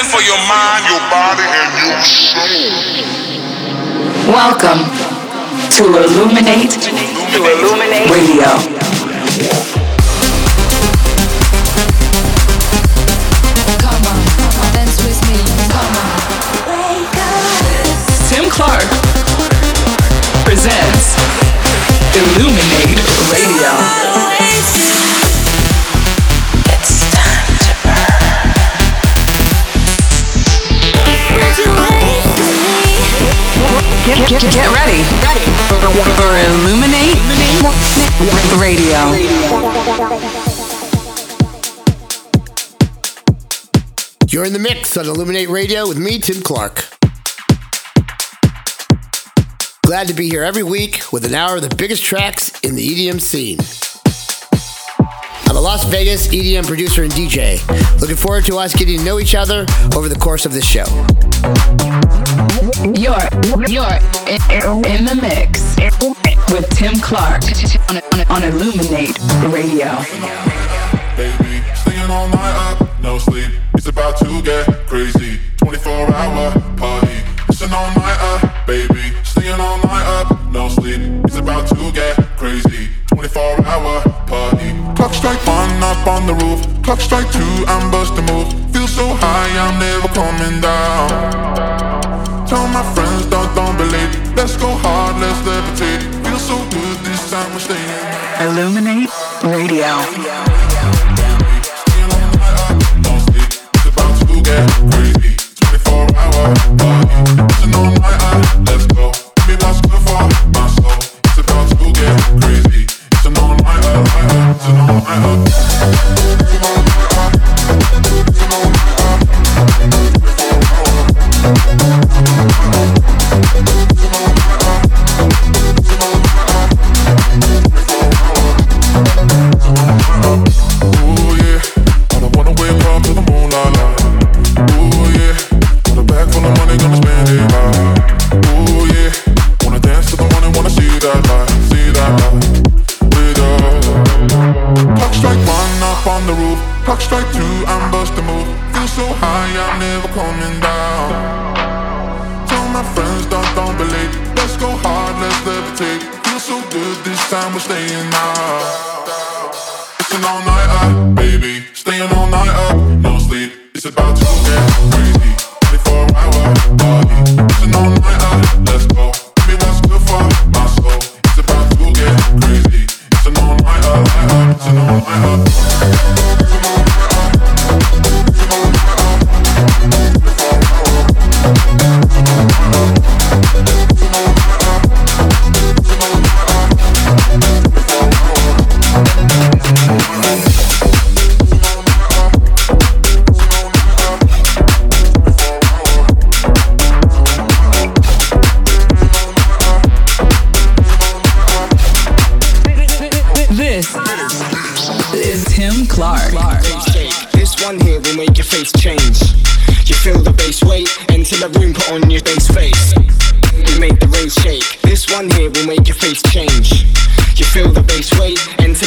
healing for your mind, your body, and your soul. Welcome to Illuminate, to Illuminate Radio. For Illuminate Radio. You're in the mix on Illuminate Radio with me, Tim Clark. Glad to be here every week with an hour of the biggest tracks in the EDM scene. I'm a Las Vegas EDM producer and DJ. Looking forward to us getting to know each other over the course of this show. You're, you're in, the mix with Tim Clark on, Illuminate Radio. baby. Staying all night up, no sleep. It's about to get crazy. 24 hour party. It's an all nighter, baby. Staying all night up, no sleep. It's about to get crazy. 24 hour party. Clock strike one up on the roof. Clock strike two, I'm busting move. Feel so high, I'm never coming down. Tell my friends, don't, don't believe. Let's go hard, let's levitate. Feel so good this time we're staying. Illuminate Radio. Ooh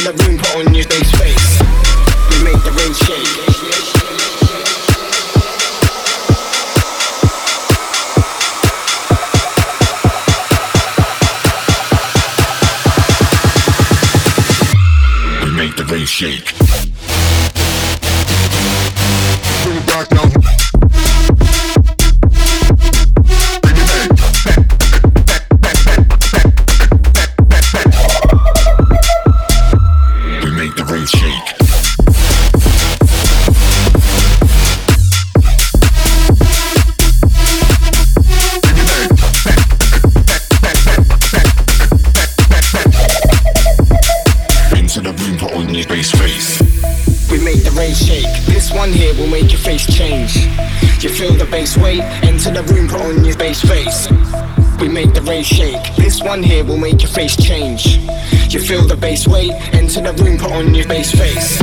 the room, put on your face. This one here will make your face change. You feel the bass weight, enter the room, put on your bass face.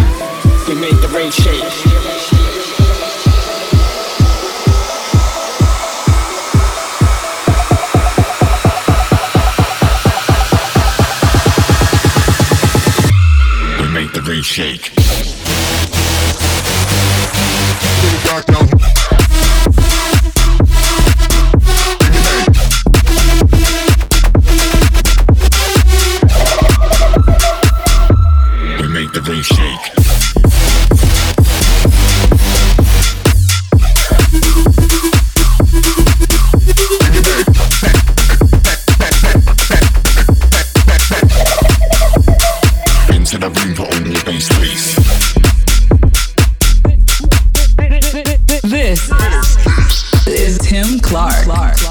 This is Tim Clark. Illuminate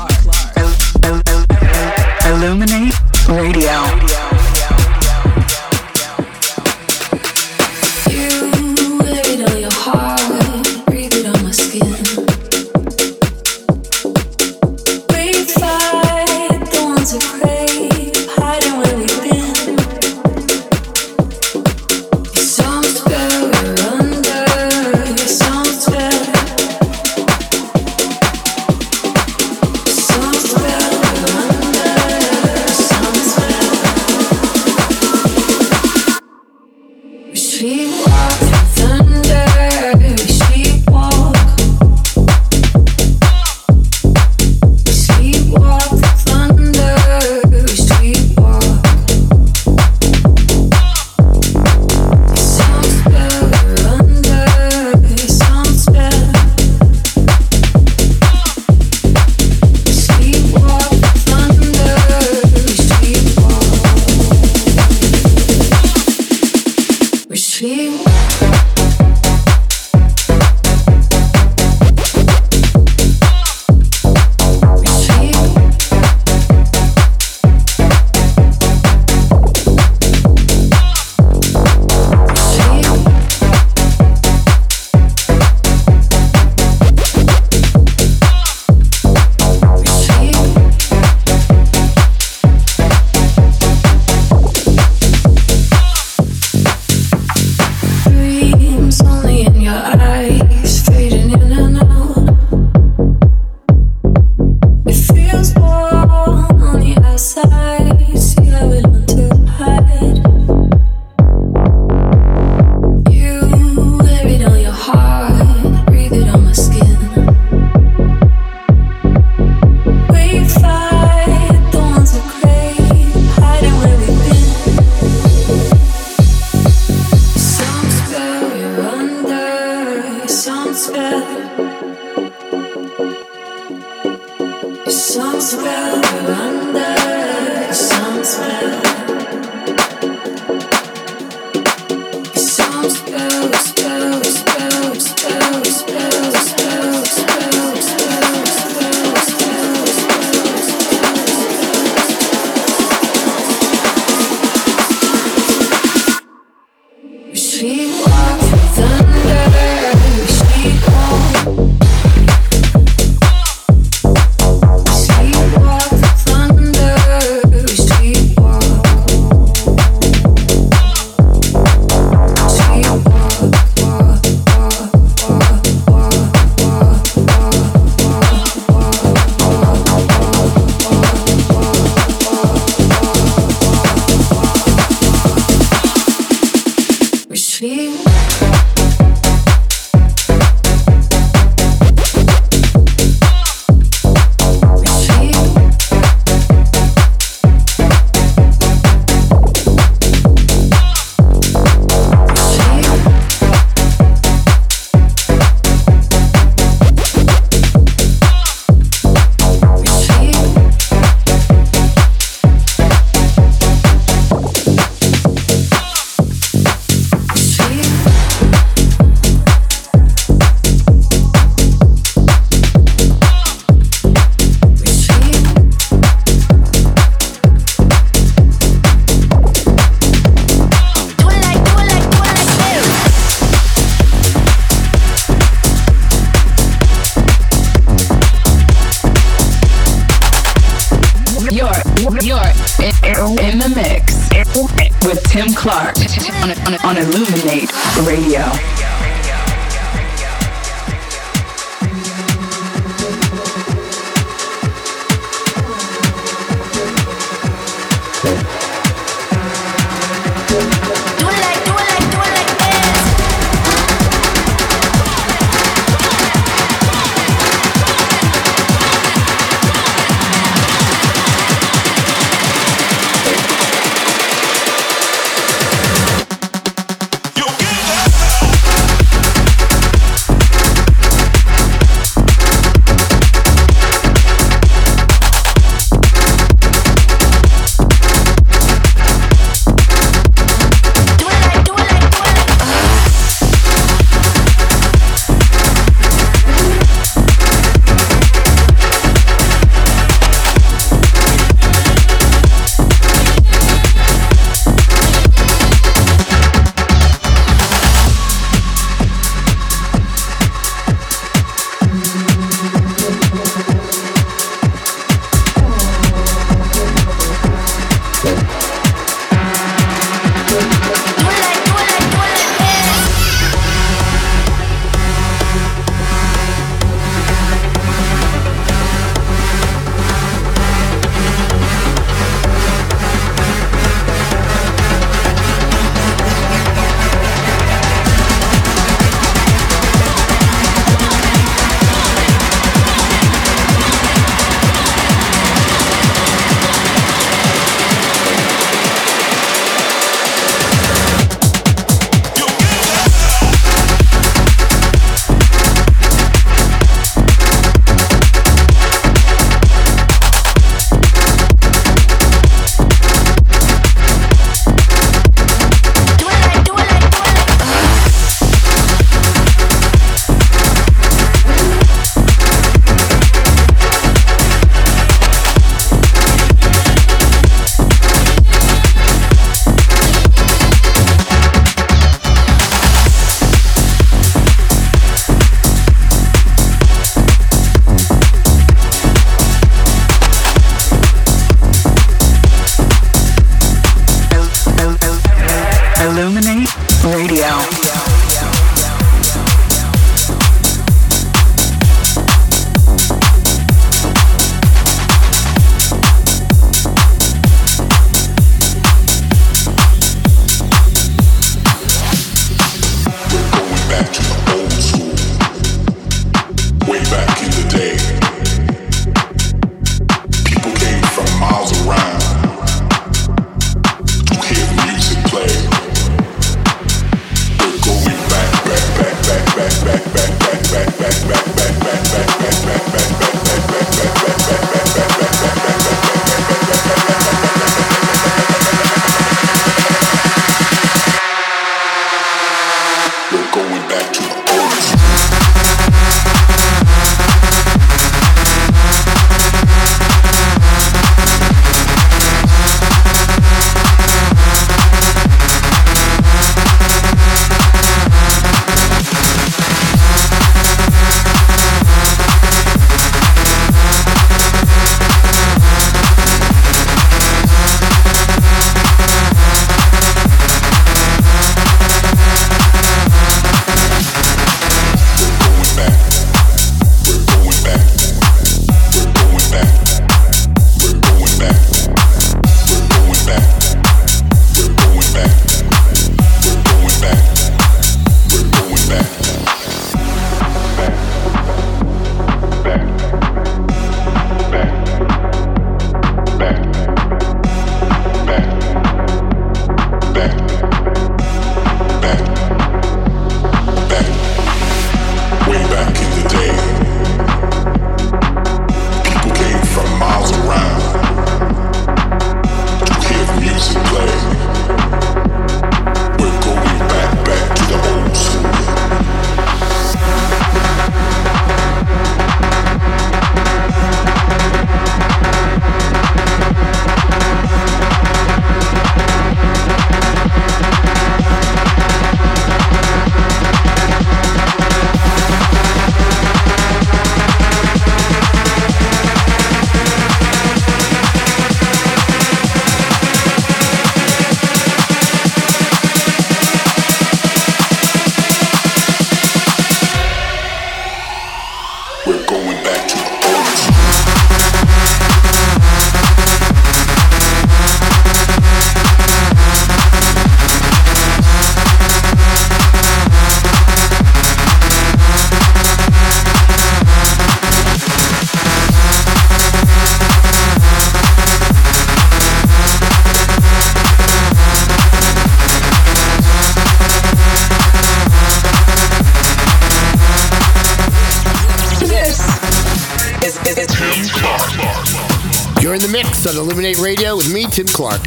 on Illuminate Radio with me, Tim Clark.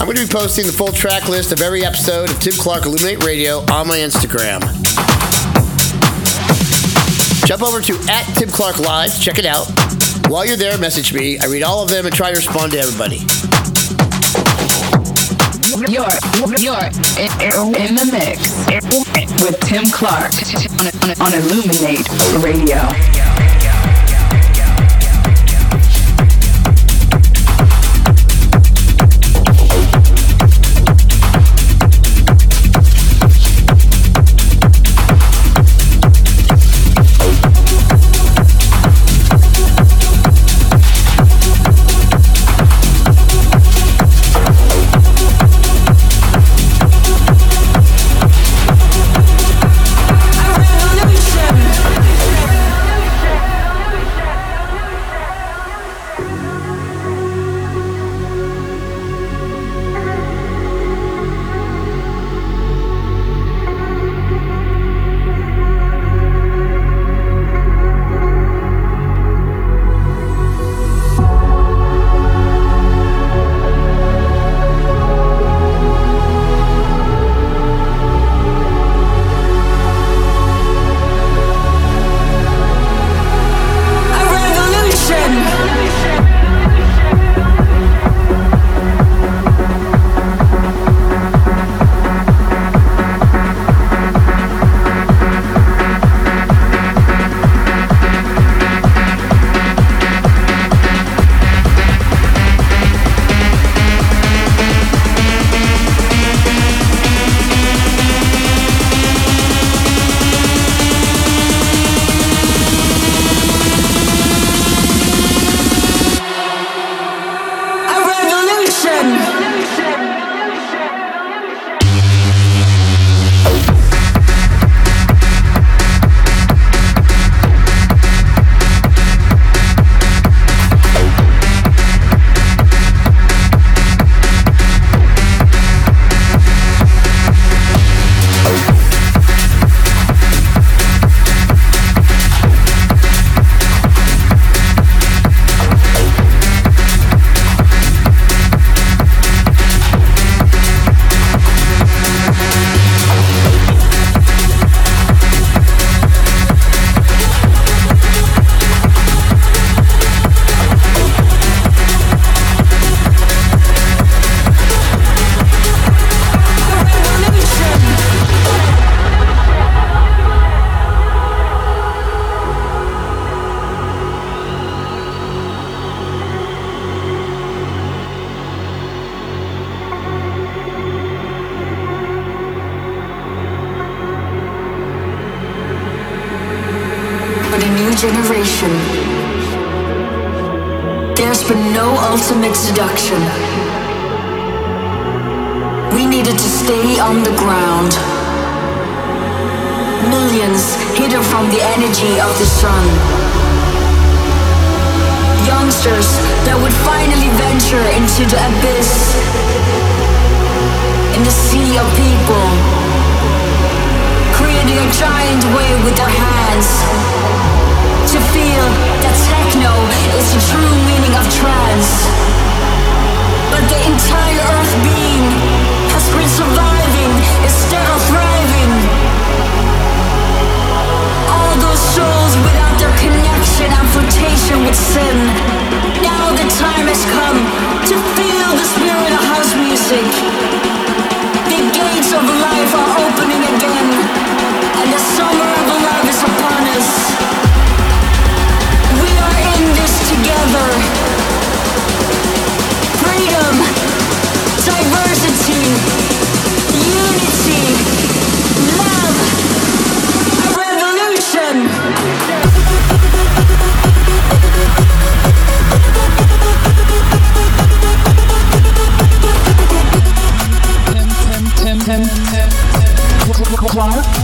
I'm going to be posting the full track list of every episode of Tim Clark Illuminate Radio on my Instagram. Jump over to at Tim Clark Live, check it out. While you're there, message me. I read all of them and try to respond to everybody. You're, you're in, the mix with Tim Clark on, on Illuminate Radio. generation. There's been no ultimate seduction. We needed to stay on the ground. Millions hidden from the energy of the sun. Youngsters that would finally venture into the abyss. In the sea of people. Creating a giant wave with their hands to feel that techno is the true meaning of trance. But the entire earth being has been surviving instead of thriving. All those souls without their connection, sin. Now the time has come to feel the spirit of house music. The gates of life are opening again. together. Freedom, diversity, unity, love, a revolution. Clark.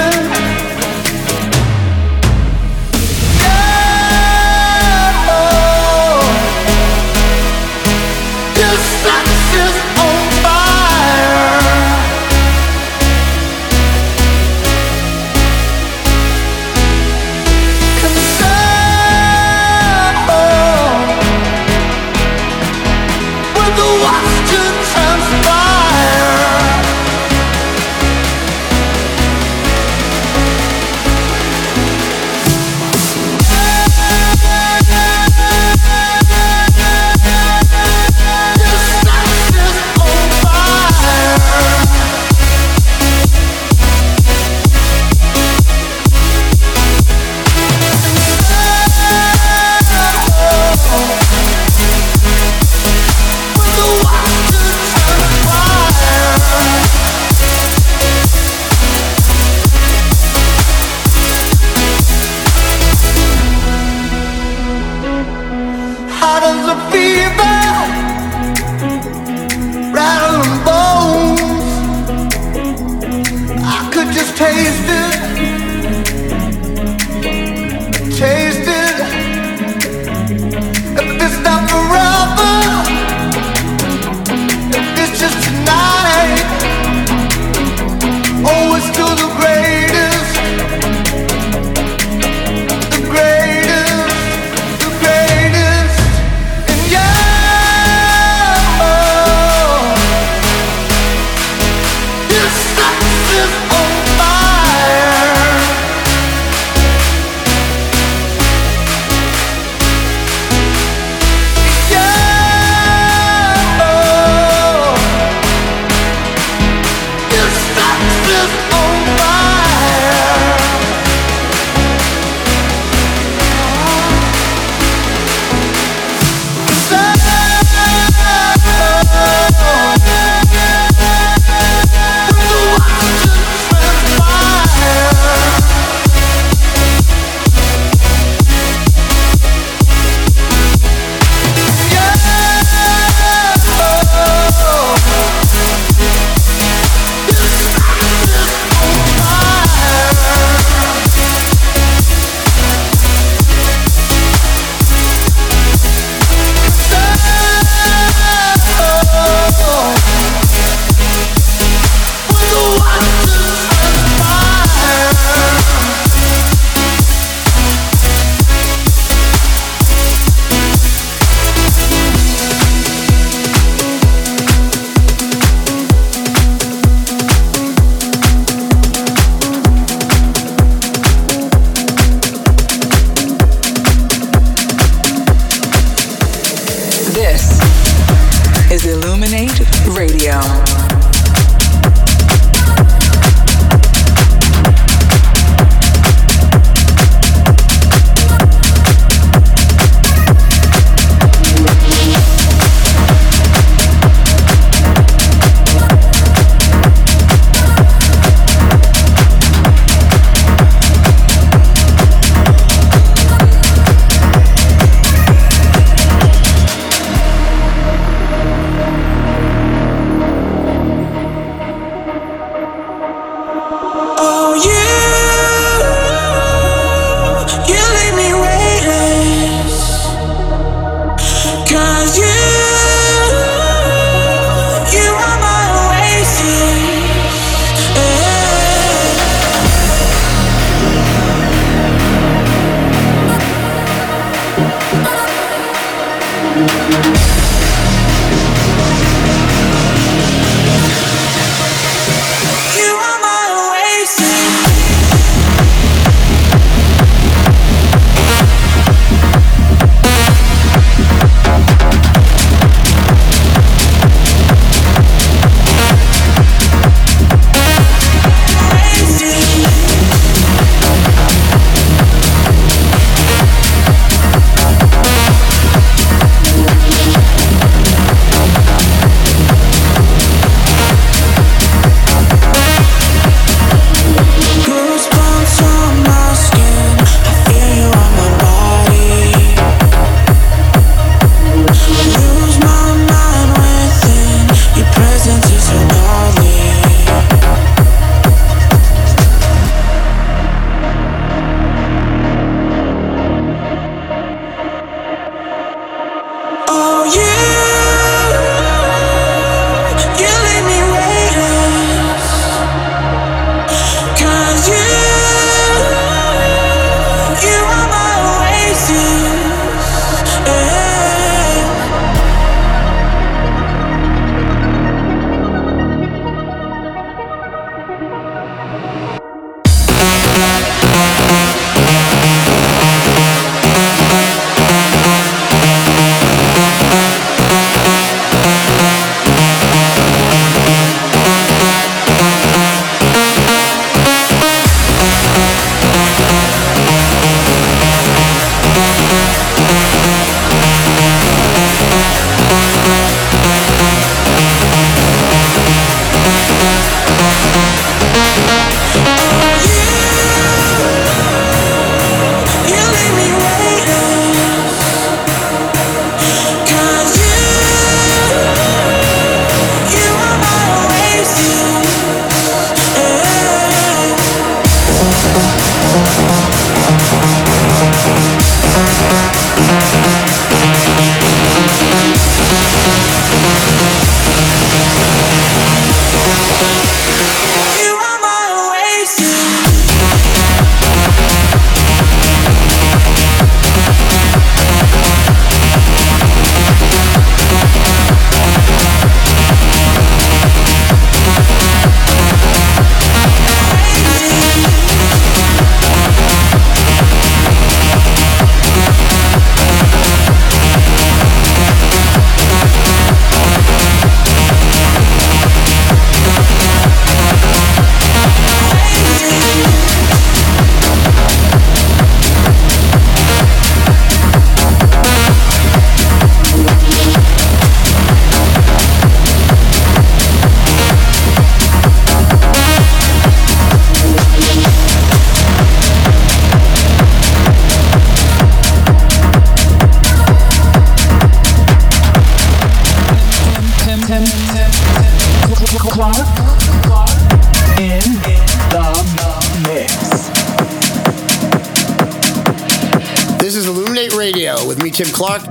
Tim Clark.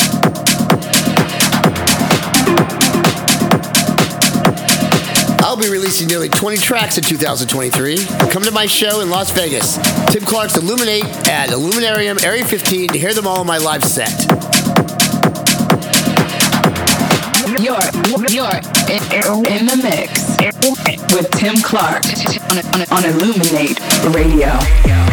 I'll be releasing nearly 20 tracks in 2023. Come to my show in Las Vegas, Tim Clark's Illuminate at Illuminarium Area 15 to hear them all in my live set. You're, you're in, the mix with Tim Clark on, on, on Illuminate Radio.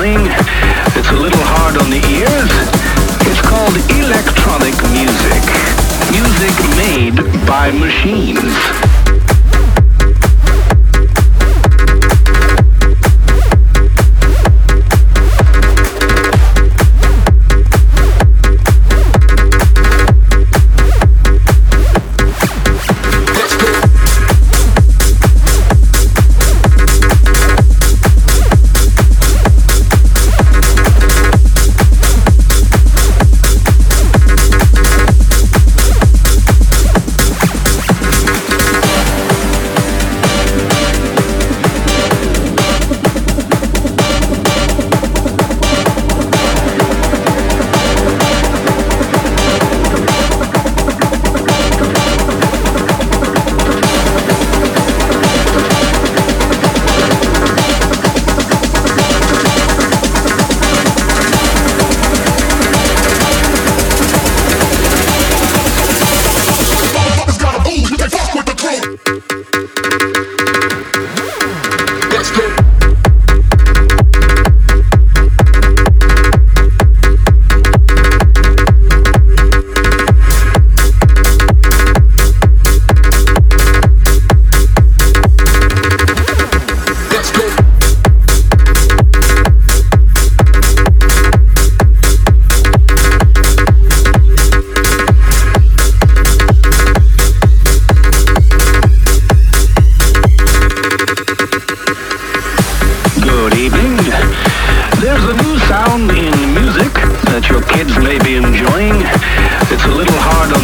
Be enjoying. It's a little hard on the ears. It's called electronic music. Music made by machines.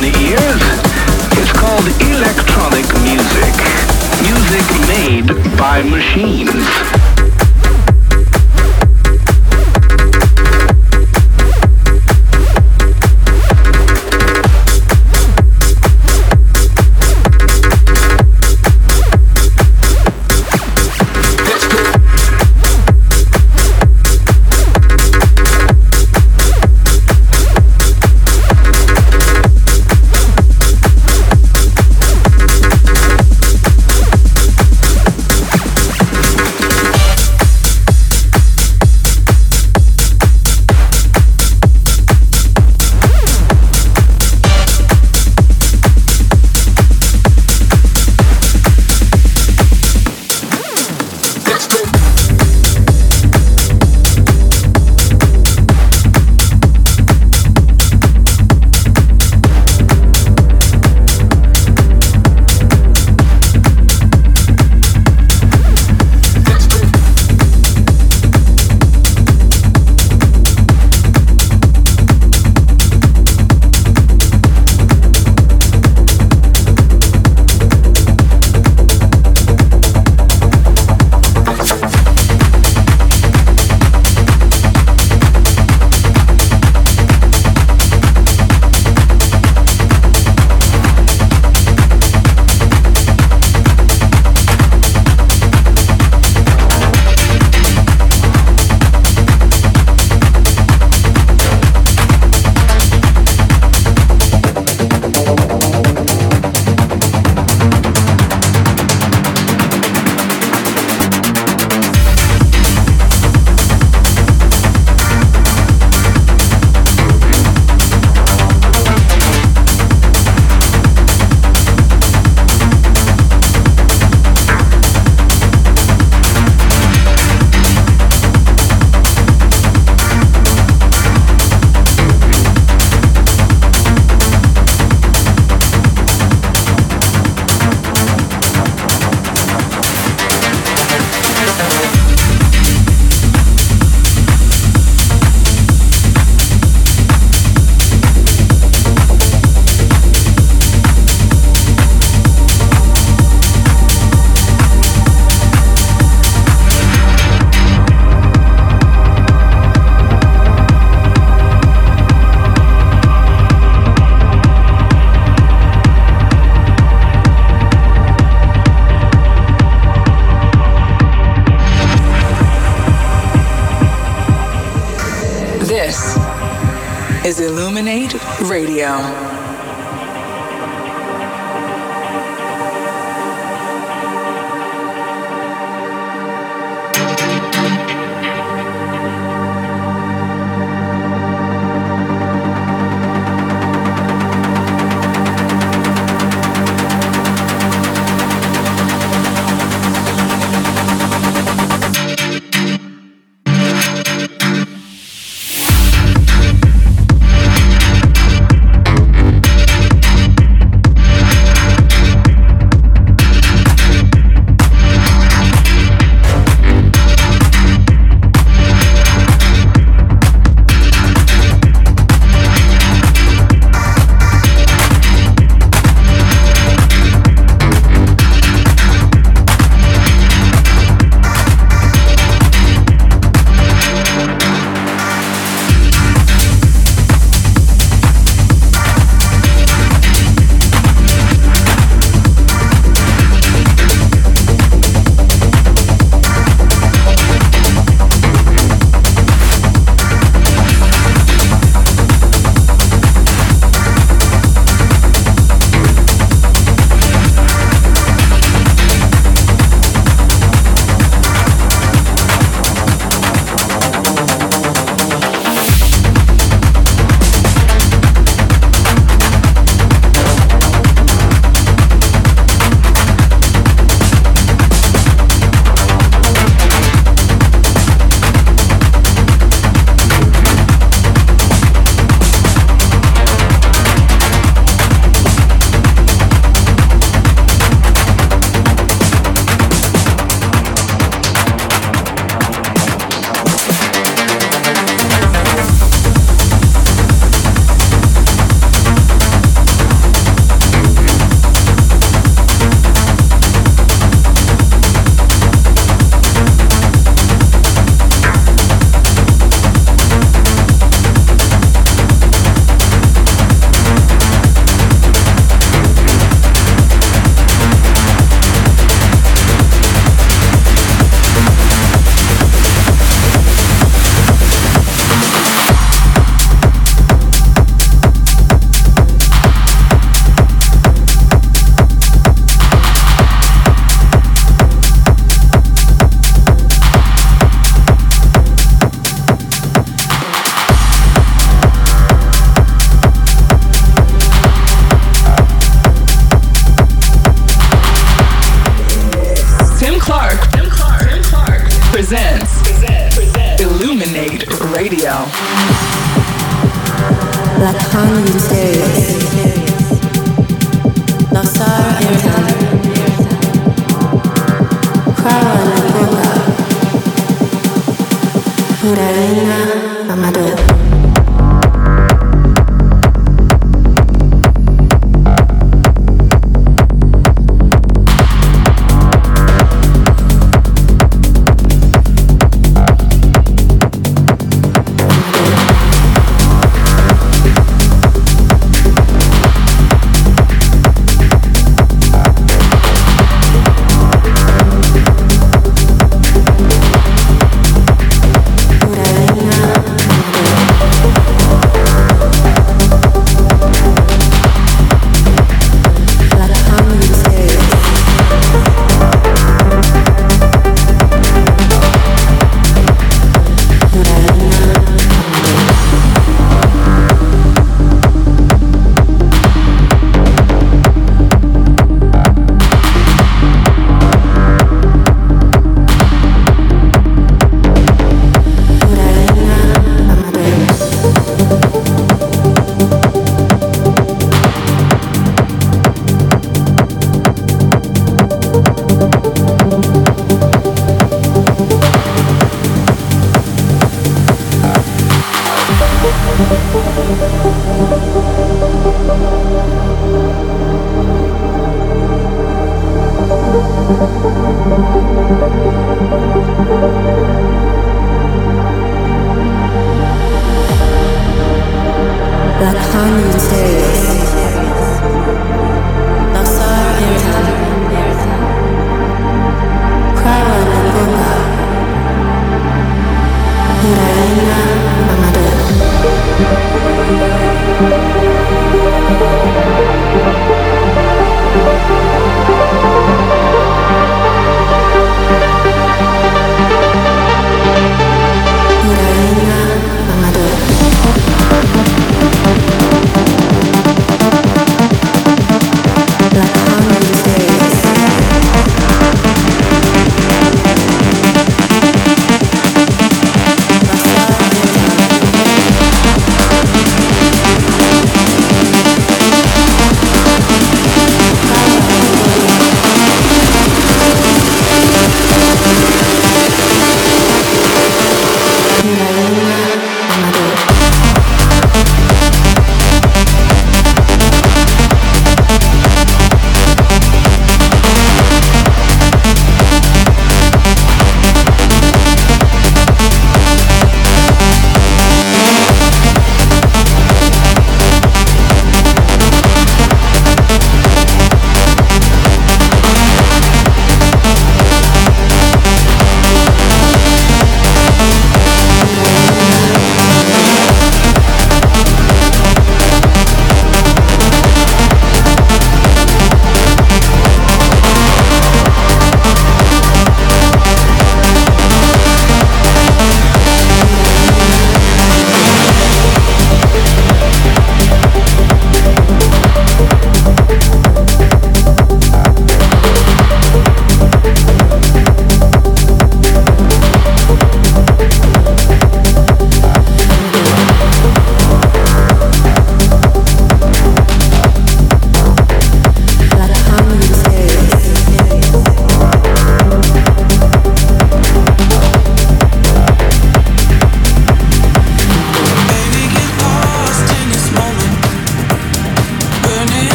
In the ears. It's called electronic music. Music made by machines.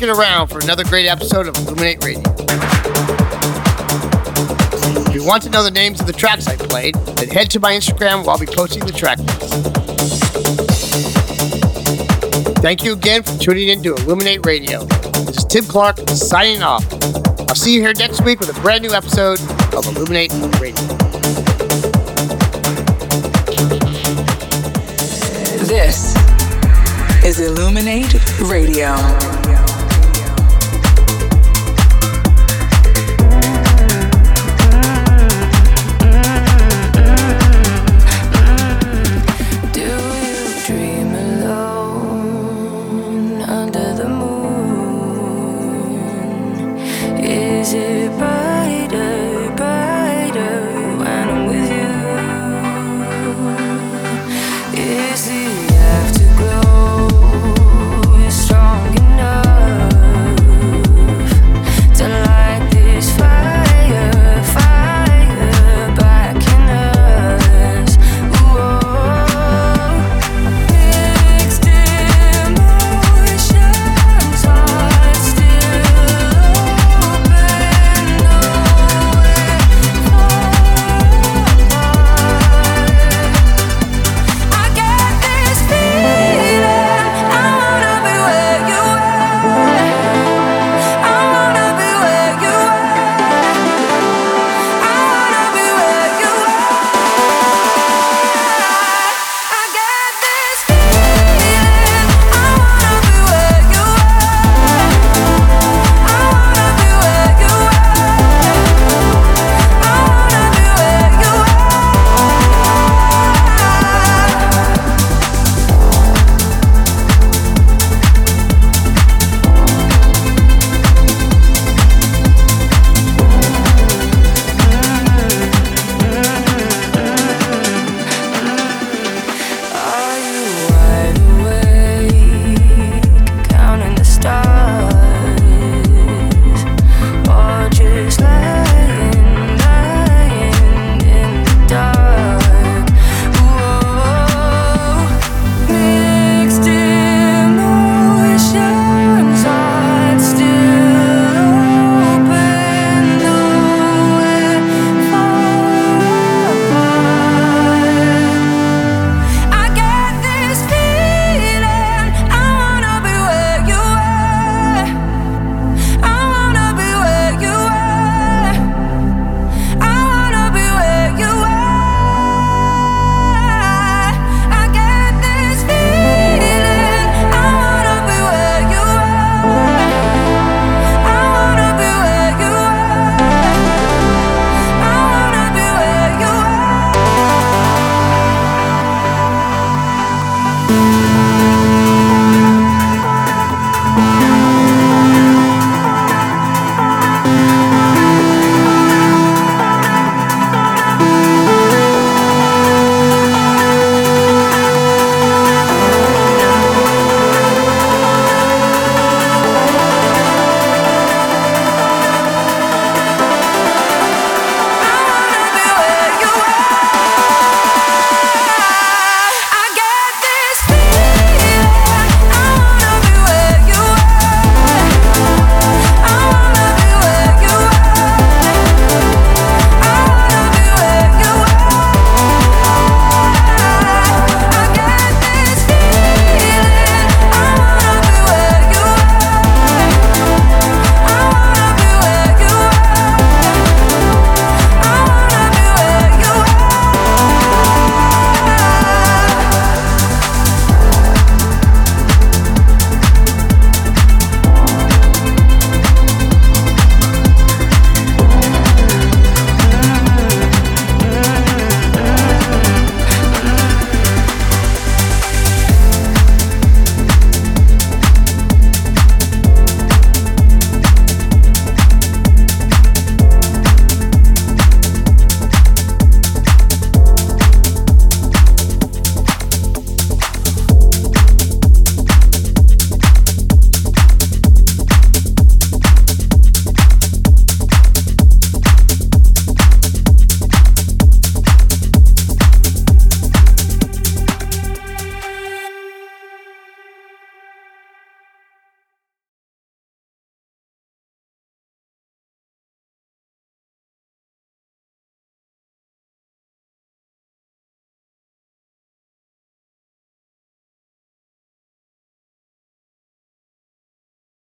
Sticking around for another great episode of ILLUMIN8 Radio. If you want to know the names of the tracks I played, then head to my Instagram where I'll be posting the track list. Thank you again for tuning in to ILLUMIN8 Radio. This is Tim Clark signing off. I'll see you here next week with a brand new episode of ILLUMIN8 Radio. This is ILLUMIN8 Radio.